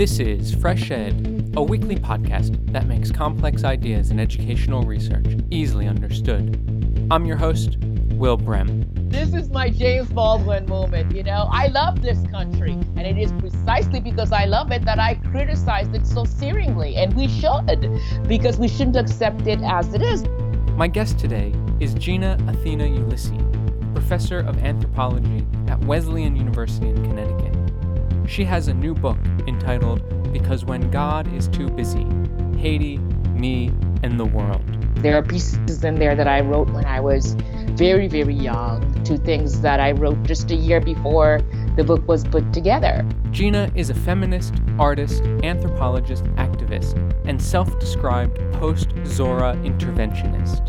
This is Fresh Ed, a weekly podcast that makes complex ideas in educational research easily understood. I'm your host, Will Brehm. This is my James Baldwin moment, you know. I love this country, and it is precisely because I love it that I criticized it so searingly, and we should, because we shouldn't accept it as it is. My guest today is Gina Athena Ulysse, professor of anthropology at Wesleyan University in Connecticut. She has a new book entitled Because When God is Too Busy Haiti, Me, and the World. There are pieces in there that I wrote when I was very, very young, two things that I wrote just a year before the book was put together. Gina is a feminist, artist, anthropologist, activist, and self described post Zora interventionist.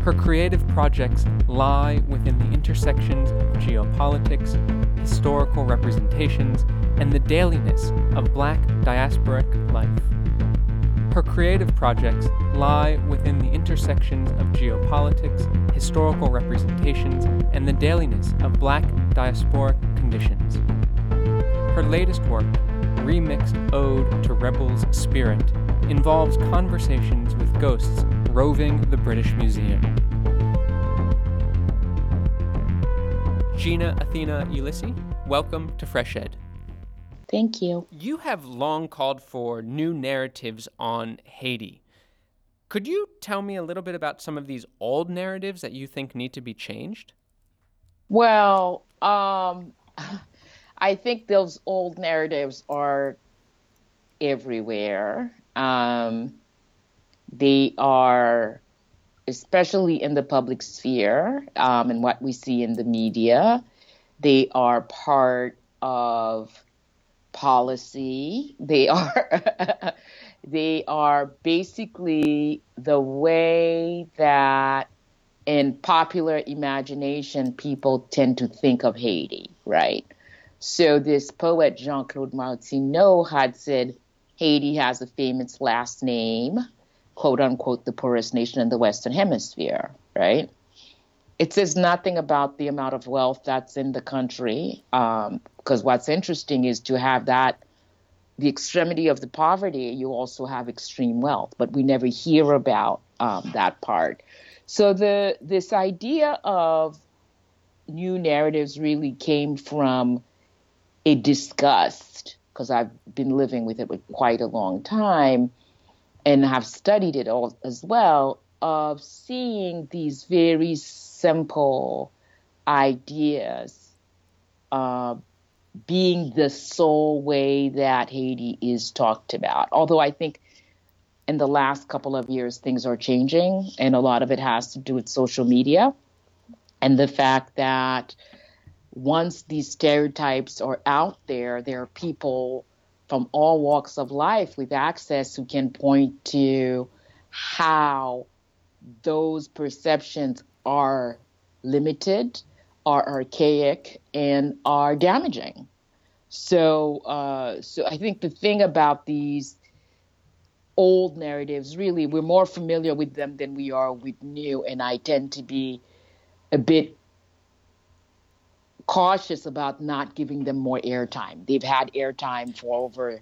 Her creative projects lie within the intersections of geopolitics, historical representations, and the dailiness of Black diasporic life. Her creative projects lie within the intersections of geopolitics, historical representations, and the dailiness of Black diasporic conditions. Her latest work, Remixed Ode to Rebel's Spirit, involves conversations with ghosts roving the British Museum. Gina Athena Ulysse, welcome to Fresh Ed. Thank you. You have long called for new narratives on Haiti. Could you tell me a little bit about some of these old narratives that you think need to be changed? Well, um, I think those old narratives are everywhere. Um, they are, especially in the public sphere um, and what we see in the media, they are part of policy. They are they are basically the way that in popular imagination people tend to think of Haiti, right? So this poet Jean-Claude Martineau had said Haiti has a famous last name, quote unquote, the poorest nation in the Western Hemisphere, right? It says nothing about the amount of wealth that's in the country, um, because what's interesting is to have that, the extremity of the poverty, you also have extreme wealth, but we never hear about um, that part. So the this idea of new narratives really came from a disgust, because I've been living with it for quite a long time, and have studied it all as well, of seeing these very simple ideas uh, being the sole way that Haiti is talked about. Although I think in the last couple of years things are changing, and a lot of it has to do with social media and the fact that once these stereotypes are out there, there are people from all walks of life with access who can point to how those perceptions are limited, are archaic, and are damaging. So, uh, so I think the thing about these old narratives, really, we're more familiar with them than we are with new, and I tend to be a bit cautious about not giving them more airtime. They've had airtime for over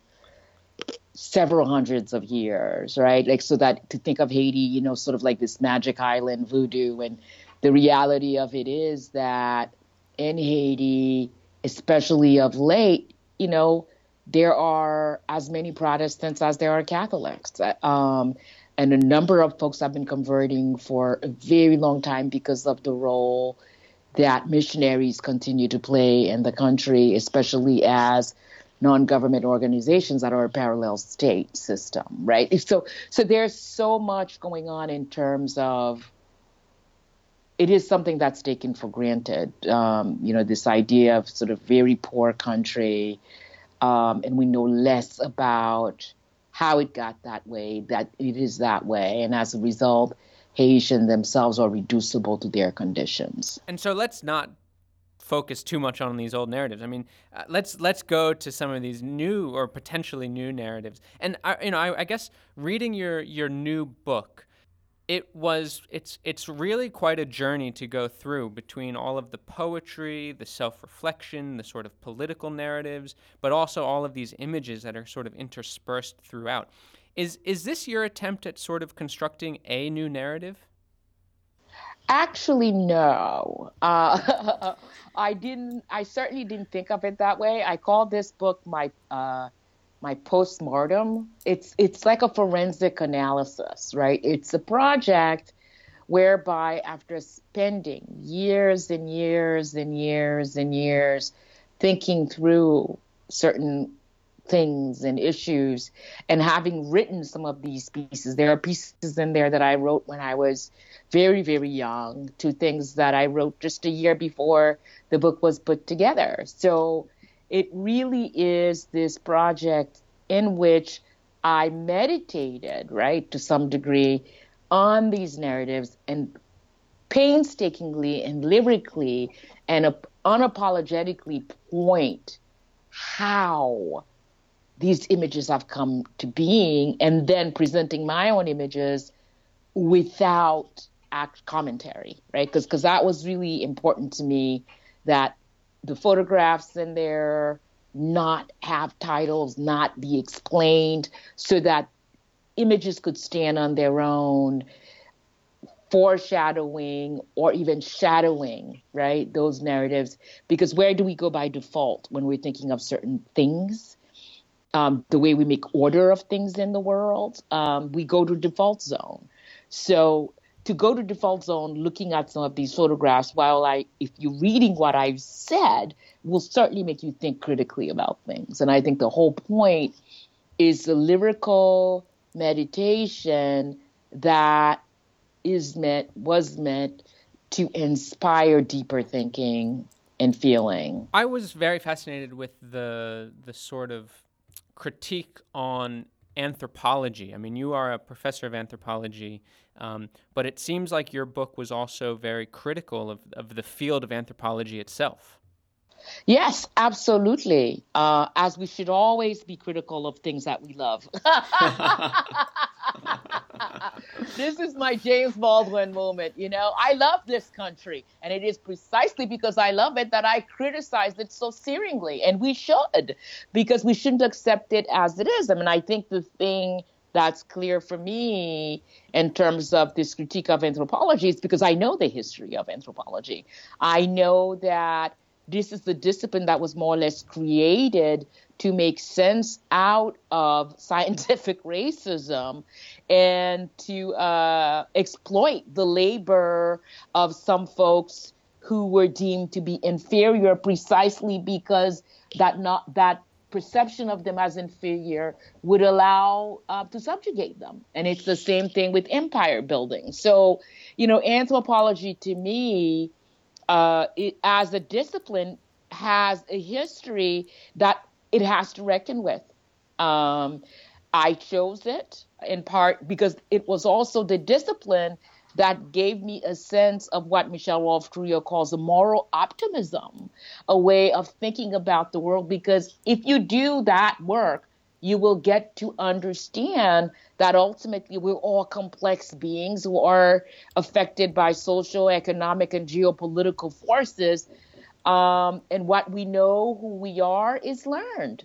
several hundreds of years, right? Like, so that to think of Haiti, you know, sort of like this magic island voodoo. And the reality of it is that in Haiti, especially of late, you know, there are as many Protestants as there are Catholics. Um, and a number of folks have been converting for a very long time because of the role that missionaries continue to play in the country, especially as non-government organizations that are a parallel state system, right? So, so there's so much going on in terms of it is something that's taken for granted. Um, you know, this idea of sort of very poor country, um, and we know less about how it got that way, that it is that way, and as a result, Haitian themselves are reducible to their conditions. And so let's not focus too much on these old narratives. I mean, uh, let's let's go to some of these new or potentially new narratives. And I, you know, I, I guess reading your your new book, it was it's it's really quite a journey to go through between all of the poetry, the self-reflection, the sort of political narratives, but also all of these images that are sort of interspersed throughout. Is is this your attempt at sort of constructing a new narrative? Actually, no. Uh, I didn't. I certainly didn't think of it that way. I call this book my uh, my postmortem. It's it's like a forensic analysis, right? It's a project whereby after spending years and years and years and years thinking through certain things and issues and having written some of these pieces there are pieces in there that i wrote when i was very very young to things that i wrote just a year before the book was put together so it really is this project in which I meditated, right, to some degree on these narratives and painstakingly and lyrically and unapologetically point how these images have come to being and then presenting my own images without act commentary right? Because because that was really important to me that the photographs in there not have titles, not be explained, so that images could stand on their own, foreshadowing or even shadowing, right? Those narratives. Because where do we go by default when we're thinking of certain things? Um, the way we make order of things in the world, um, we go to default zone. So to go to default zone looking at some of these photographs while i if you're reading what i've said will certainly make you think critically about things. And i think the whole point is the lyrical meditation that is meant was meant to inspire deeper thinking and feeling. I was very fascinated with the the sort of critique on anthropology. I mean, you are a professor of anthropology, um, but it seems like your book was also very critical of, of the field of anthropology itself. Yes, absolutely. Uh, as we should always be critical of things that we love. this is my James Baldwin moment. You know, I love this country, and it is precisely because I love it that I criticize it so searingly, and we should, because we shouldn't accept it as it is. I mean, I think the thing that's clear for me in terms of this critique of anthropology is because I know the history of anthropology. I know that this is the discipline that was more or less created to make sense out of scientific racism and to uh, exploit the labor of some folks who were deemed to be inferior precisely because that not that perception of them as inferior would allow uh, to subjugate them. And it's the same thing with empire building. So you know anthropology to me uh, it, as a discipline has a history that it has to reckon with. Um, I chose it in part because it was also the discipline that gave me a sense of what Michel-Rolph Trouillot calls moral optimism, a way of thinking about the world. Because if you do that work, you will get to understand that ultimately we're all complex beings who are affected by social, economic, and geopolitical forces. Um, and what we know who we are is learned.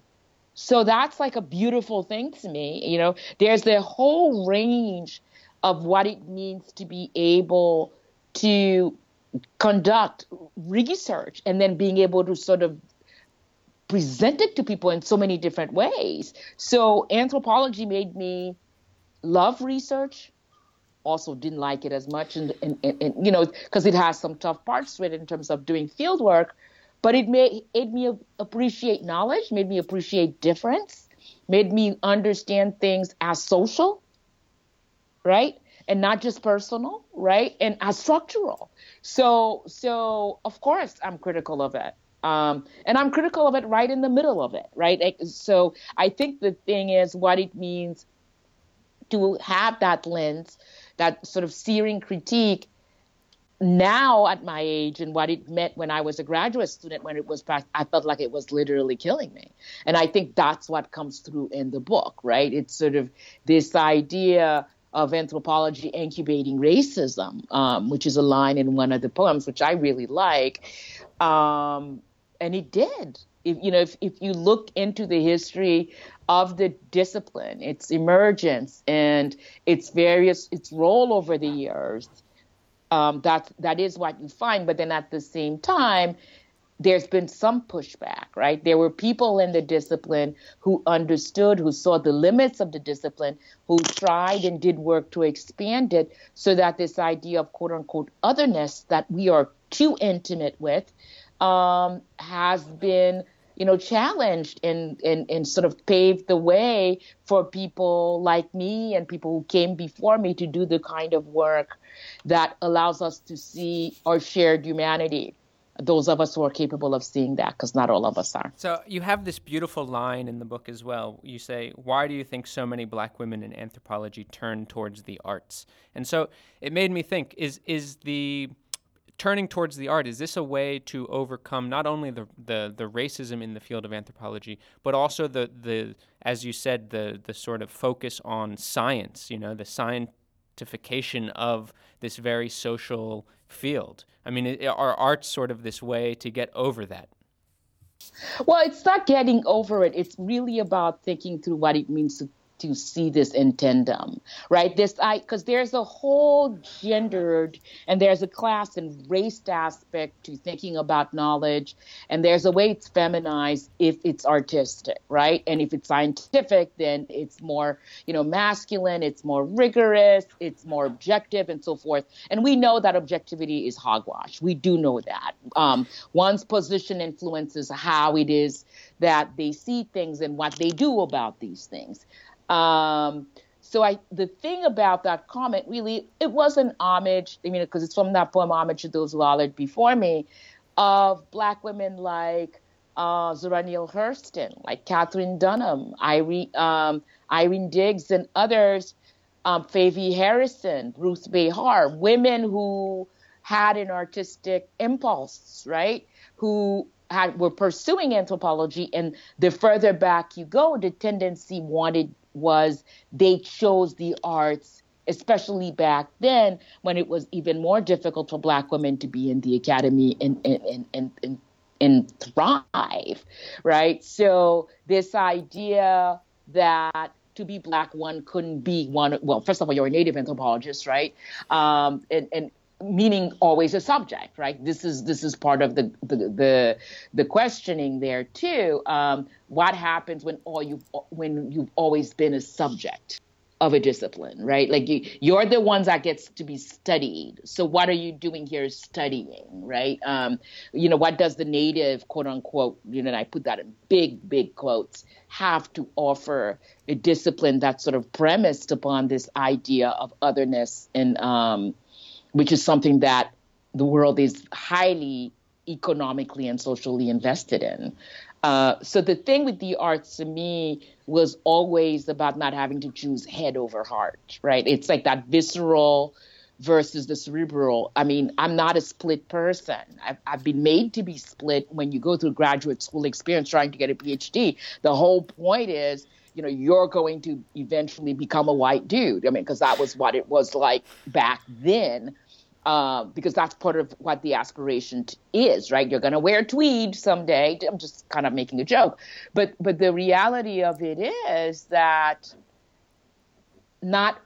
So that's like a beautiful thing to me. You know, there's the whole range of what it means to be able to conduct research and then being able to sort of present it to people in so many different ways. So anthropology made me love research. Also, didn't like it as much, and, and, and, and you know, because it has some tough parts to it in terms of doing field work. But it made, made me appreciate knowledge, made me appreciate difference, made me understand things as social, right? And not just personal, right? And as structural. So, so of course, I'm critical of it. Um, and I'm critical of it right in the middle of it, right? So I think the thing is what it means to have that lens, that sort of searing critique now at my age and what it meant when I was a graduate student, when it was, I felt like it was literally killing me. And I think that's what comes through in the book, right? It's sort of this idea of anthropology incubating racism, um, which is a line in one of the poems, which I really like. Um, and it did. If you know, if, if you look into the history of the discipline, its emergence and its various its role over the years, um, that that is what you find. But then at the same time, there's been some pushback, right? There were people in the discipline who understood, who saw the limits of the discipline, who tried and did work to expand it so that this idea of quote unquote otherness that we are too intimate with um, has been you know, challenged and, and, and sort of paved the way for people like me and people who came before me to do the kind of work that allows us to see our shared humanity those of us who are capable of seeing that, because not all of us are. So you have this beautiful line in the book as well. You say, "Why do you think so many Black women in anthropology turn towards the arts?" And so it made me think: is is the turning towards the art is this a way to overcome not only the, the, the racism in the field of anthropology but also the, the as you said the the sort of focus on science you know the scientification of this very social field? I mean are arts sort of this way to get over that? Well it's not getting over it. It's really about thinking through what it means to to see this in tandem, right? This I because there's a whole gendered and there's a class and race aspect to thinking about knowledge, and there's a way it's feminized if it's artistic, right? And if it's scientific, then it's more you know masculine, it's more rigorous, it's more objective, and so forth. And we know that objectivity is hogwash. We do know that. Um, one's position influences how it is that they see things and what they do about these things. Um, so I, the thing about that comment really, it was an homage. I mean, because it's from that poem "Homage to Those Hollered Before Me," of Black women like uh, Zora Neale Hurston, like Katherine Dunham, Irene, um, Irene Diggs, and others, um, Harrison, Ruth Behar, women who had an artistic impulse, right? Who had were pursuing anthropology, and the further back you go, the tendency wanted was they chose the arts, especially back then when it was even more difficult for black women to be in the academy and and and and, and thrive, right? So this idea that to be black one couldn't be one well first of all you're a native anthropologist right um, and, and meaning always a subject right this is this is part of the the the, the questioning there too um, what happens when all you when you've always been a subject of a discipline, right? Like you, you're the ones that gets to be studied. So what are you doing here studying, right? Um, you know, what does the native, quote unquote, you know, and I put that in big, big quotes, have to offer a discipline that's sort of premised upon this idea of otherness and, um, which is something that the world is highly economically and socially invested in. Uh, so the thing with the arts to me was always about not having to choose head over heart, right? It's like that visceral versus the cerebral. I mean, I'm not a split person. I've, I've been made to be split when you go through graduate school experience trying to get a PhD. The whole point is, you know, you're going to eventually become a white dude. I mean, because that was what it was like back then. Uh, because that's part of what the aspiration t- is, right? You're going to wear tweed someday. I'm just kind of making a joke, but but the reality of it is that not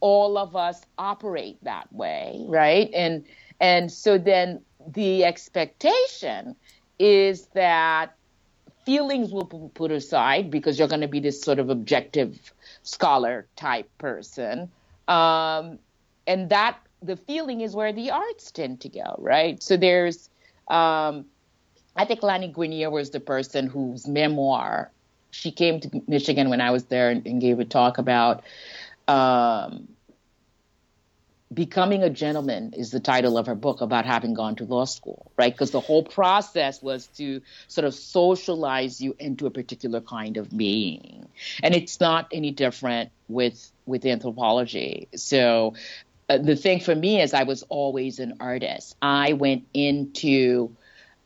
all of us operate that way, right? And and so then the expectation is that feelings will be put aside because you're going to be this sort of objective scholar type person, um, and that the feeling is where the arts tend to go, right? So there's, um, I think Lani Guinier was the person whose memoir she came to Michigan when I was there and, and gave a talk about um, becoming a gentleman is the title of her book about having gone to law school, right? Because the whole process was to sort of socialize you into a particular kind of being, and it's not any different with with anthropology. So uh, the thing for me is I was always an artist. I went into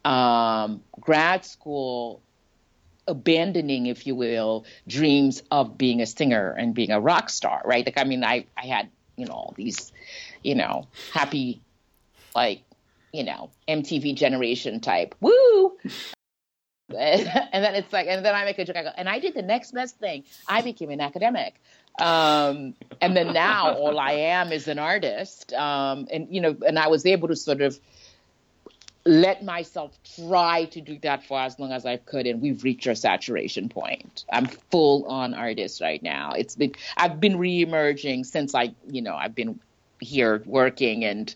um, grad school abandoning, if you will, dreams of being a singer and being a rock star, right? Like, I mean, I, I had, you know, all these, you know, happy, like, you know, MTV generation type, woo. and then it's like, and then I make a joke. I go, and I did the next best thing. I became an academic. Um, and then now all I am is an artist. Um, and, you know, and I was able to sort of let myself try to do that for as long as I could, and we've reached our saturation point. I'm full on artist right now. It's been I've been reemerging since I, you know, I've been here working, and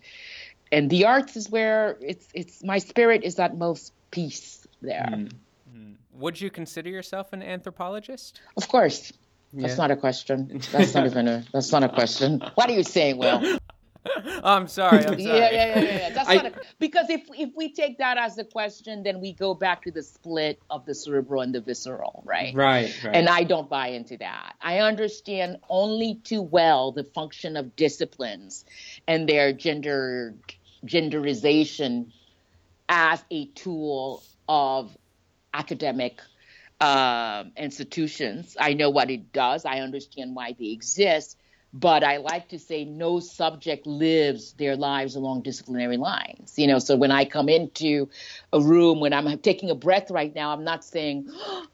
and the arts is where it's it's my spirit is at most peace there. Mm-hmm. Would you consider yourself an anthropologist? Of course. That's not a question. That's not even a. That's not a question. What are you saying, Will? I'm sorry. I'm sorry. Yeah, yeah, yeah, yeah. That's I, not a, because if if we take that as a question, then we go back to the split of the cerebral and the visceral, right? Right. right. And I don't buy into that. I understand only too well the function of disciplines and their gender genderization as a tool of academic um, institutions. I know what it does. I understand why they exist but I like to say no subject lives their lives along disciplinary lines. You know, so when I come into a room, when I'm taking a breath right now, I'm not saying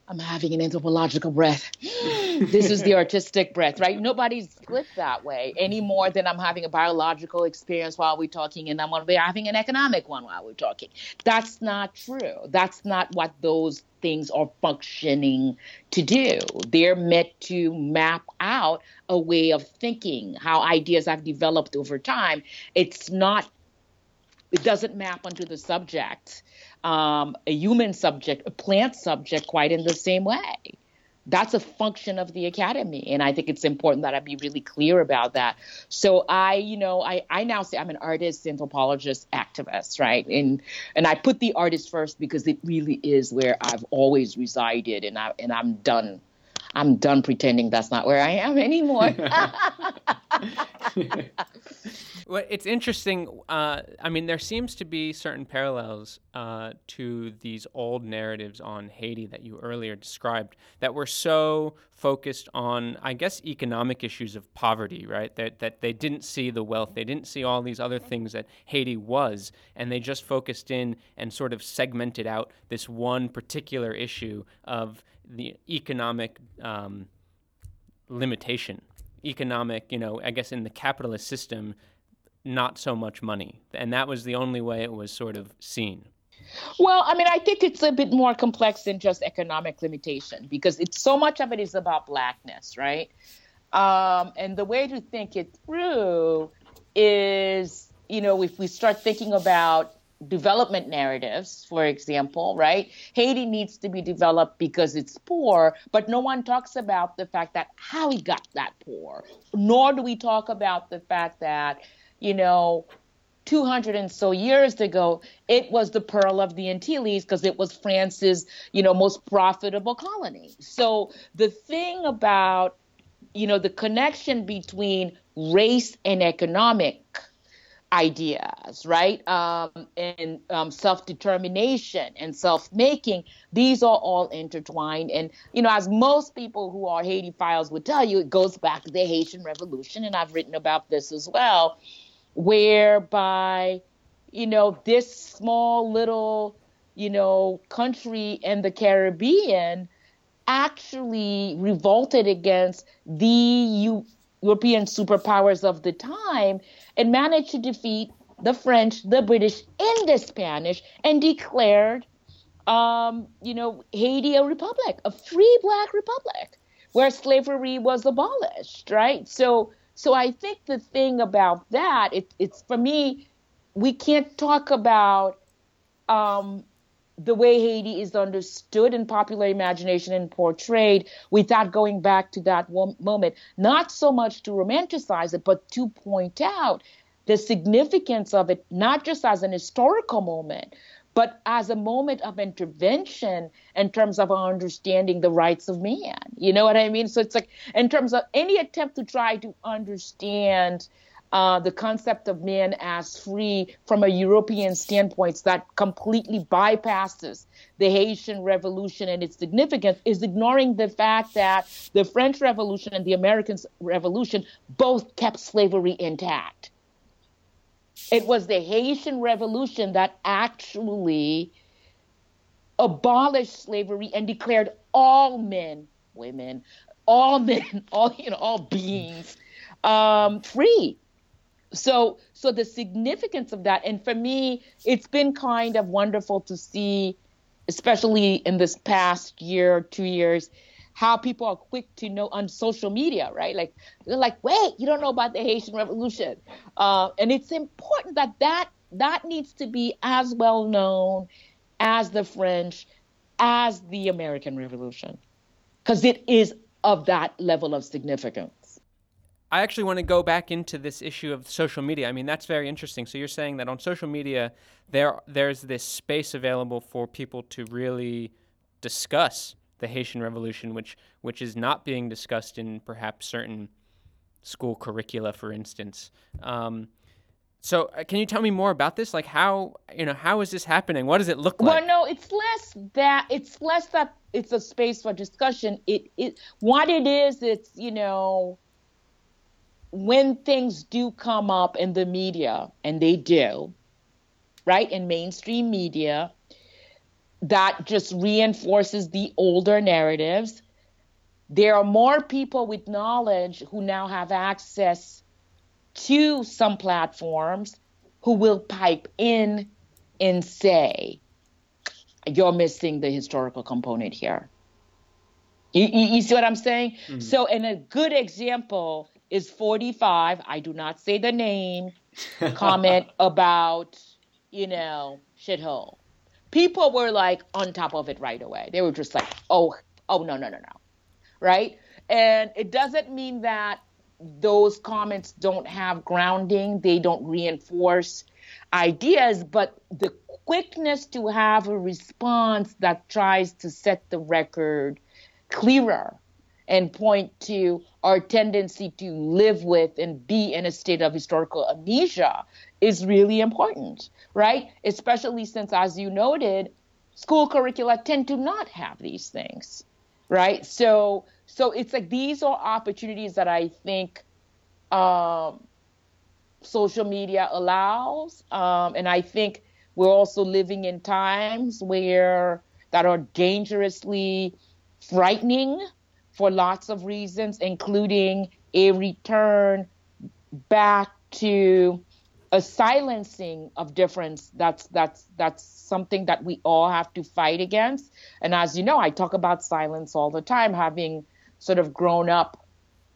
I'm having an anthropological breath. this is the artistic breath, right? Nobody's split that way any more than I'm having a biological experience while we're talking, and I'm going to be having an economic one while we're talking. That's not true. That's not what those things are functioning to do. They're meant to map out a way of thinking, how ideas have developed over time. It's not, it doesn't map onto the subject, um, a human subject, a plant subject, quite in the same way. That's a function of the academy and i think it's important that i be really clear about that. So i you know i, I now say i'm an artist anthropologist activist right? And and i put the artist first because it really is where i've always resided and i and i'm done i'm done pretending that's not where i am anymore Well, it's interesting. Uh, I mean, there seems to be certain parallels uh, to these old narratives on Haiti that you earlier described that were so focused on, I guess, economic issues of poverty, right? That that they didn't see the wealth, they didn't see all these other things that Haiti was, and they just focused in and sort of segmented out this one particular issue of the economic um, limitation economic, you know, I guess in the capitalist system, not so much money. And that was the only way it was sort of seen. Well, I mean, I think it's a bit more complex than just economic limitation because it's so much of it is about blackness, right? Um, and the way to think it through is, you know, if we start thinking about development narratives, for example, right? Haiti needs to be developed because it's poor, but no one talks about the fact that how he got that poor, nor do we talk about the fact that you know, 200 and so years ago, it was the pearl of the Antilles because it was France's, you know, most profitable colony. So the thing about, you know, the connection between race and economic ideas, right? Um, and um, self determination and self making, these are all intertwined. And, you know, as most people who are Haitiphiles would tell you, it goes back to the Haitian Revolution. And I've written about this as well whereby, you know, this small little, you know, country in the Caribbean actually revolted against the U- European superpowers of the time and managed to defeat the French, the British, and the Spanish and declared, um, you know, Haiti a republic, a free black republic where slavery was abolished, right? So, so I think the thing about that, it, it's for me, we can't talk about um, the way Haiti is understood in popular imagination and portrayed without going back to that moment, not so much to romanticize it, but to point out the significance of it, not just as an historical moment, but as a moment of intervention in terms of understanding the rights of man. You know what I mean? So it's like in terms of any attempt to try to understand uh, the concept of man as free from a European standpoint that completely bypasses the Haitian Revolution and its significance is ignoring the fact that the French Revolution and the American Revolution both kept slavery intact. It was the Haitian Revolution that actually abolished slavery and declared all men, women, all men, all you know, all beings um, free. So, so the significance of that, and for me, it's been kind of wonderful to see, especially in this past year, two years, how people are quick to know on social media, right? Like they're like, "Wait, you don't know about the Haitian Revolution," uh, and it's important that that that needs to be as well known as the French, as the American Revolution, because it is of that level of significance. I actually want to go back into this issue of social media. I mean, that's very interesting. So you're saying that on social media, there there's this space available for people to really discuss the Haitian Revolution, which which is not being discussed in perhaps certain school curricula, for instance. Um, so, uh, can you tell me more about this? Like, how you know how is this happening? What does it look like? Well, no, it's less that it's less that it's a space for discussion. It it what it is. It's you know when things do come up in the media, and they do, right in mainstream media, that just reinforces the older narratives. There are more people with knowledge who now have access to some platforms who will pipe in and say, you're missing the historical component here. You, you, you see what I'm saying? Mm-hmm. So, in a good example is 45, I do not say the name, comment about, you know, shithole. People were like on top of it right away. They were just like, oh, oh, no, no, no, no. Right? And it doesn't mean that those comments don't have grounding, they don't reinforce ideas, but the quickness to have a response that tries to set the record clearer and point to our tendency to live with and be in a state of historical amnesia is really important, right? Especially since, as you noted, school curricula tend to not have these things, right? So so it's like these are opportunities that I think um, social media allows, um, and I think we're also living in times where that are dangerously frightening for lots of reasons, including a return back to a silencing of difference. That's that's that's something that we all have to fight against. And as you know i talk about silence all the time having sort of grown up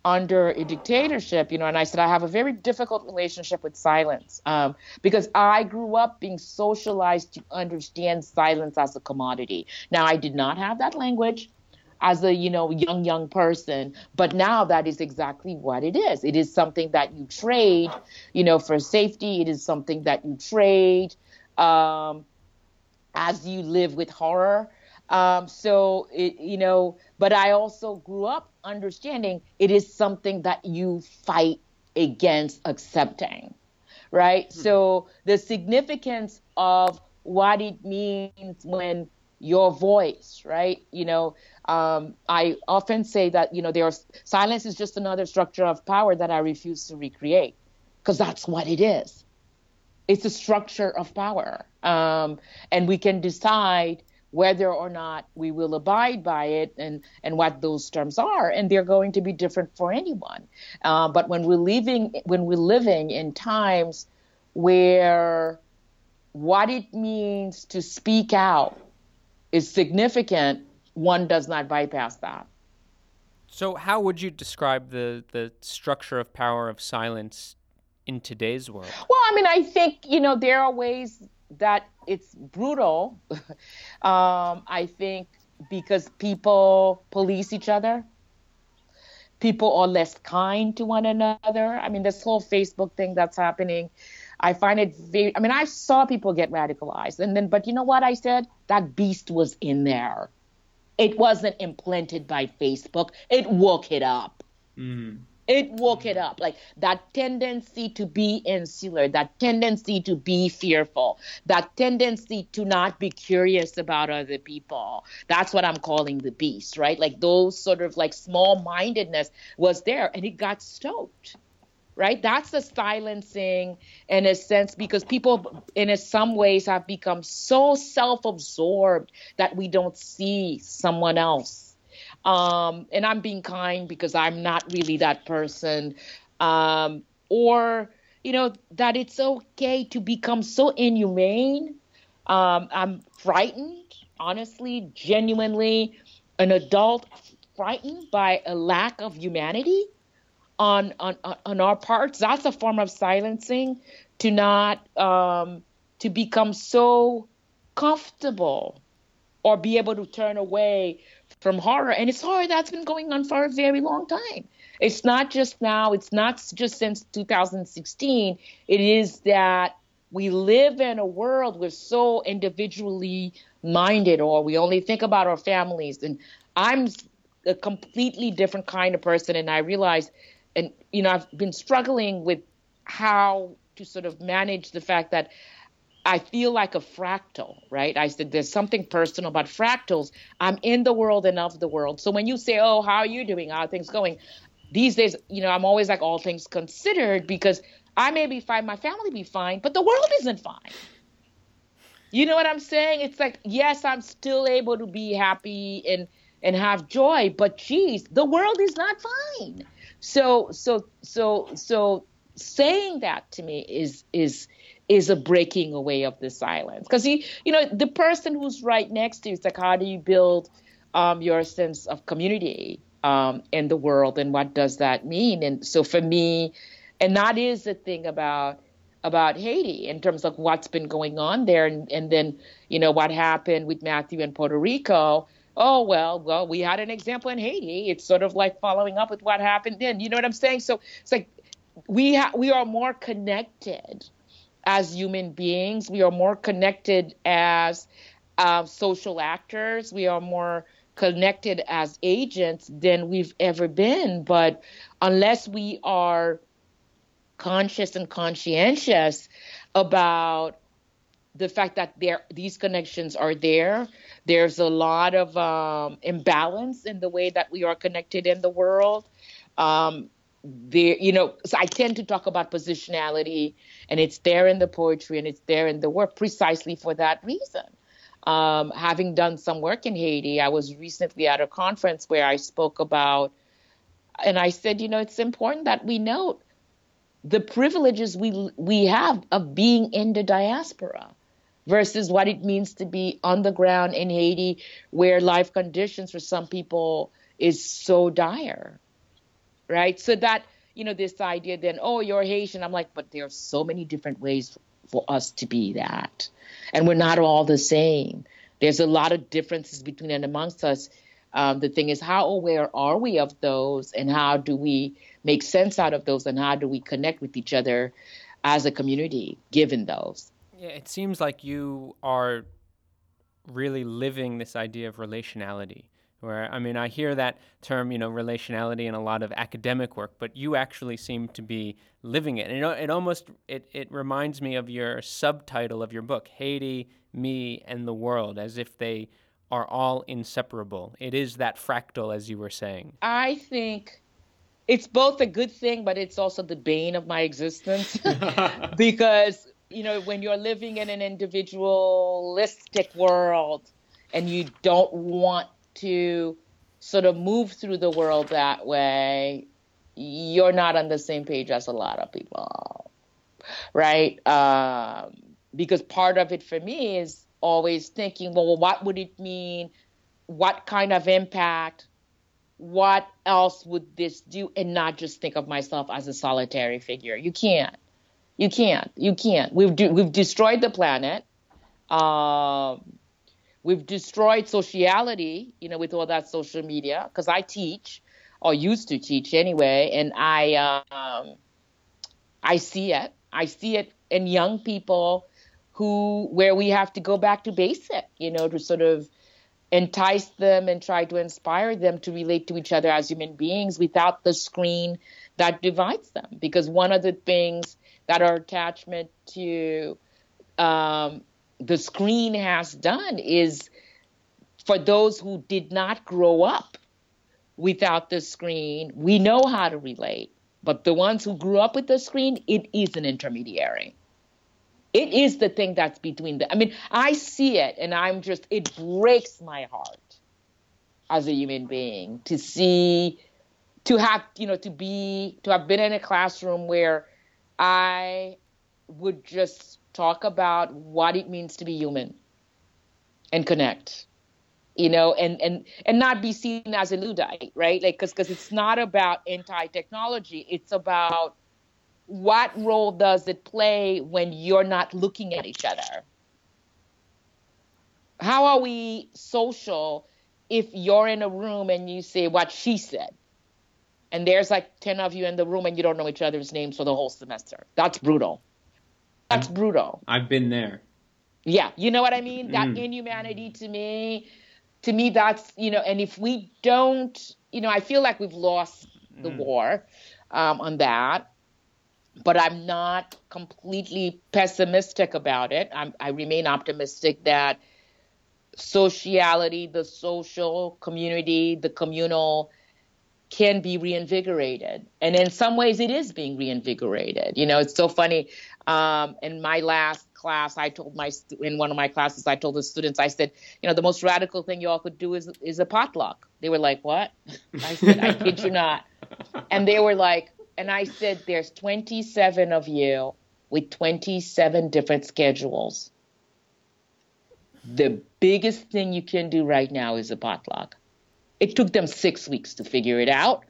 under a dictatorship, you know, and I said I have a very difficult relationship with silence um, because I grew up being socialized to understand silence as a commodity. Now I did not have that language as a you know young young person, but now that is exactly what it is. It is something that you trade, you know, for safety. It is something that you trade um, as you live with horror. Um, so it, you know but I also grew up understanding it is something that you fight against accepting, right? Mm-hmm. So the significance of what it means when your voice, right? You know, um, I often say that you know there's silence is just another structure of power that I refuse to recreate because that's what it is. It's a structure of power, um, and we can decide whether or not we will abide by it and, and what those terms are. And they're going to be different for anyone. Uh, but when we're living when we're living in times where what it means to speak out is significant, one does not bypass that. So, how would you describe the, the structure of power of silence in today's world? Well, I mean, I think, you know, there are ways that it's brutal. um, I think because people police each other. People are less kind to one another. I mean, this whole Facebook thing that's happening, I find it very. I mean, I saw people get radicalized, and then, but you know what I said? That beast was in there. It wasn't implanted by Facebook. It woke it up. Mm. It woke it up. Like that tendency to be insular, that tendency to be fearful, that tendency to not be curious about other people. That's what I'm calling the beast, right? Like those sort of like small mindedness was there and it got stoked right? That's the silencing in a sense because people, in some ways, have become so self absorbed that we don't see someone else. Um, and I'm being kind because I'm not really that person. Um, or, you know, that it's okay to become so inhumane. Um, I'm frightened, honestly, genuinely, an adult frightened by a lack of humanity on on on our parts. That's a form of silencing to not um, to become so comfortable or be able to turn away from horror. And it's horror that's been going on for a very long time. It's not just now. It's not just since 2016. It is that we live in a world we're so individually minded, or we only think about our families. And I'm a completely different kind of person, and I realize and you know I've been struggling with how to sort of manage the fact that I feel like a fractal, right? I said there's something personal about fractals. I'm in the world and of the world. So when you say, "Oh, how are you doing? How are things going?" These days, you know, I'm always like all things considered because I may be fine, my family be fine, but the world isn't fine. You know what I'm saying? It's like, yes, I'm still able to be happy and and have joy, but geez, the world is not fine. So so so so saying that to me is is is a breaking away of the silence. Because you you know the person who's right next to you is like how do you build um, your sense of community um, in the world? And what does that mean? And so for me and that is the thing about about Haiti in terms of what's been going on there. And, and then you know what happened with Matthew in Puerto Rico oh well well we had an example in haiti. It's sort of like following up with what happened then. You know what i'm saying? So it's like we ha- we are more connected as human beings. We are more connected as uh, social actors. We are more connected as agents than we've ever been. But unless we are conscious and conscientious about the fact that there these connections are there there's a lot of um, imbalance in the way that we are connected in the world. Um, you know, so I tend to talk about positionality, and it's there in the poetry and it's there in the work precisely for that reason. Um, having done some work in Haiti, I was recently at a conference where I spoke about, and I said, you know, it's important that we note the privileges we we have of being in the diaspora versus what it means to be on the ground in Haiti, where life conditions for some people is so dire, right? So that you know this idea then, oh, you're Haitian. I'm like, but there are so many different ways for us to be that, and we're not all the same. There's a lot of differences between and amongst us. Um, the thing is, how aware are we of those, and how do we make sense out of those, and how do we connect with each other as a community given those? Yeah, it seems like you are really living this idea of relationality. Where I mean, I hear that term, you know, relationality in a lot of academic work, but you actually seem to be living it. And it, it almost it, it reminds me of your subtitle of your book, Haiti, Me, and the World, as if they are all inseparable. It is that fractal, as you were saying. I think it's both a good thing, but it's also the bane of my existence because you know, when you're living in an individualistic world and you don't want to sort of move through the world that way, you're not on the same page as a lot of people, right? Um, because part of it for me is always thinking, well, what would it mean? What kind of impact? What else would this do? And not just think of myself as a solitary figure. You can't. You can't. You can't. We've de- we've destroyed the planet. Um, we've destroyed sociality. You know, with all that social media. Because I teach, or used to teach anyway, and I um, I see it. I see it in young people who where we have to go back to basic. You know, to sort of entice them and try to inspire them to relate to each other as human beings without the screen that divides them because one of the things that our attachment to um, the screen has done is for those who did not grow up without the screen, we know how to relate. But the ones who grew up with the screen, it is an intermediary. It is the thing that's between them. I mean, I see it and I'm just, it breaks my heart as a human being to see, to have, you know, to be, to have been in a classroom where I would just talk about what it means to be human and connect you know and and and not be seen as a luddite right? Like because because it's not about anti-technology. It's about what role does it play when you're not looking at each other? How are we social if you're in a room and you say what she said and there's like 10 of you in the room and you don't know each other's names for the whole semester. That's brutal. That's brutal. I've been there. Yeah you know what i mean? That mm. inhumanity to me to me that's you know and if we don't you know i feel like we've lost the mm. war um, on that but i'm not completely pessimistic about it. I'm, i remain optimistic that sociality the social community the communal can be reinvigorated and in some ways it is being reinvigorated you know it's so funny um, in my last class, I told my in one of my classes, I told the students, I said, you know, the most radical thing you all could do is is a potluck. They were like, what? I said, I kid you not. And they were like, and I said, there's 27 of you with 27 different schedules. The biggest thing you can do right now is a potluck. It took them six weeks to figure it out.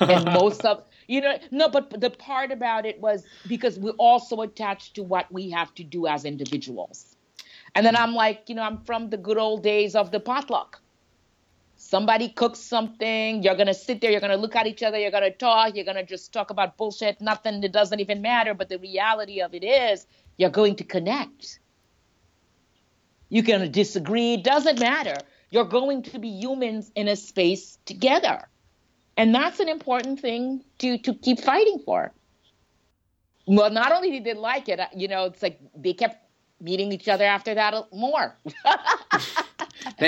and most of you know, no, but the part about it was because we're also attached to what we have to do as individuals. And then I'm like, you know, I'm from the good old days of the potluck. Somebody cooks something, you're going to sit there, you're going to look at each other, you're going to talk, you're going to just talk about bullshit, nothing that doesn't even matter. But the reality of it is, you're going to connect. You're going to disagree, it doesn't matter. You're going to be humans in a space together. And that's an important thing to, to keep fighting for. Well, not only did they like it, uh, you know, it's like they kept meeting each other after that more.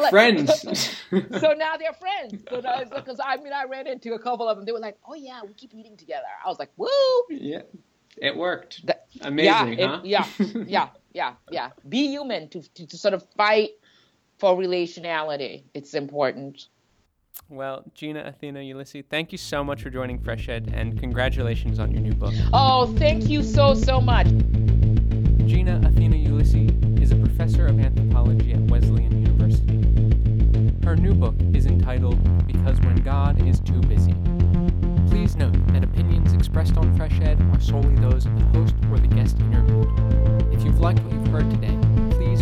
like, friends. so now they're friends. Because I mean, I ran into a couple of them. They were like, "Oh yeah, we keep eating together." I was like, "Woo!" Yeah, it worked. That, Amazing, yeah, huh? It, yeah, yeah, yeah, yeah. Be human to, to to sort of fight for relationality. It's important. Well, Gina, Athena, Ulysse, thank you so much for joining Fresh Ed and congratulations on your new book. Oh, thank you so, so much. Gina Athena Ulysse is a professor of anthropology at Wesleyan University. Her new book is entitled Because When God is Too Busy. Please note that opinions expressed on Fresh Ed are solely those of the host or the guest interviewed. If you've liked what you've heard today,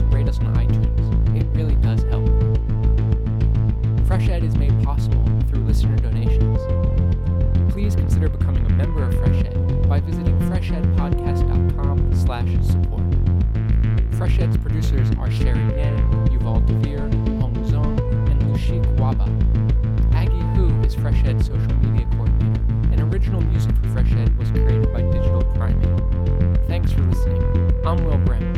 please rate us on iTunes. It really does help. Fresh Ed is made possible through listener donations. Please consider becoming a member of Fresh Ed by visiting freshedpodcast.com slash support. Fresh Ed's producers are Sherry Yan, Yuval Devere, Hong Zong, and Lushik Waba. Aggie Hu is Fresh Ed's social media coordinator, and original music for Fresh Ed was created by Digital Primate. Thanks for listening. I'm Will Brehm.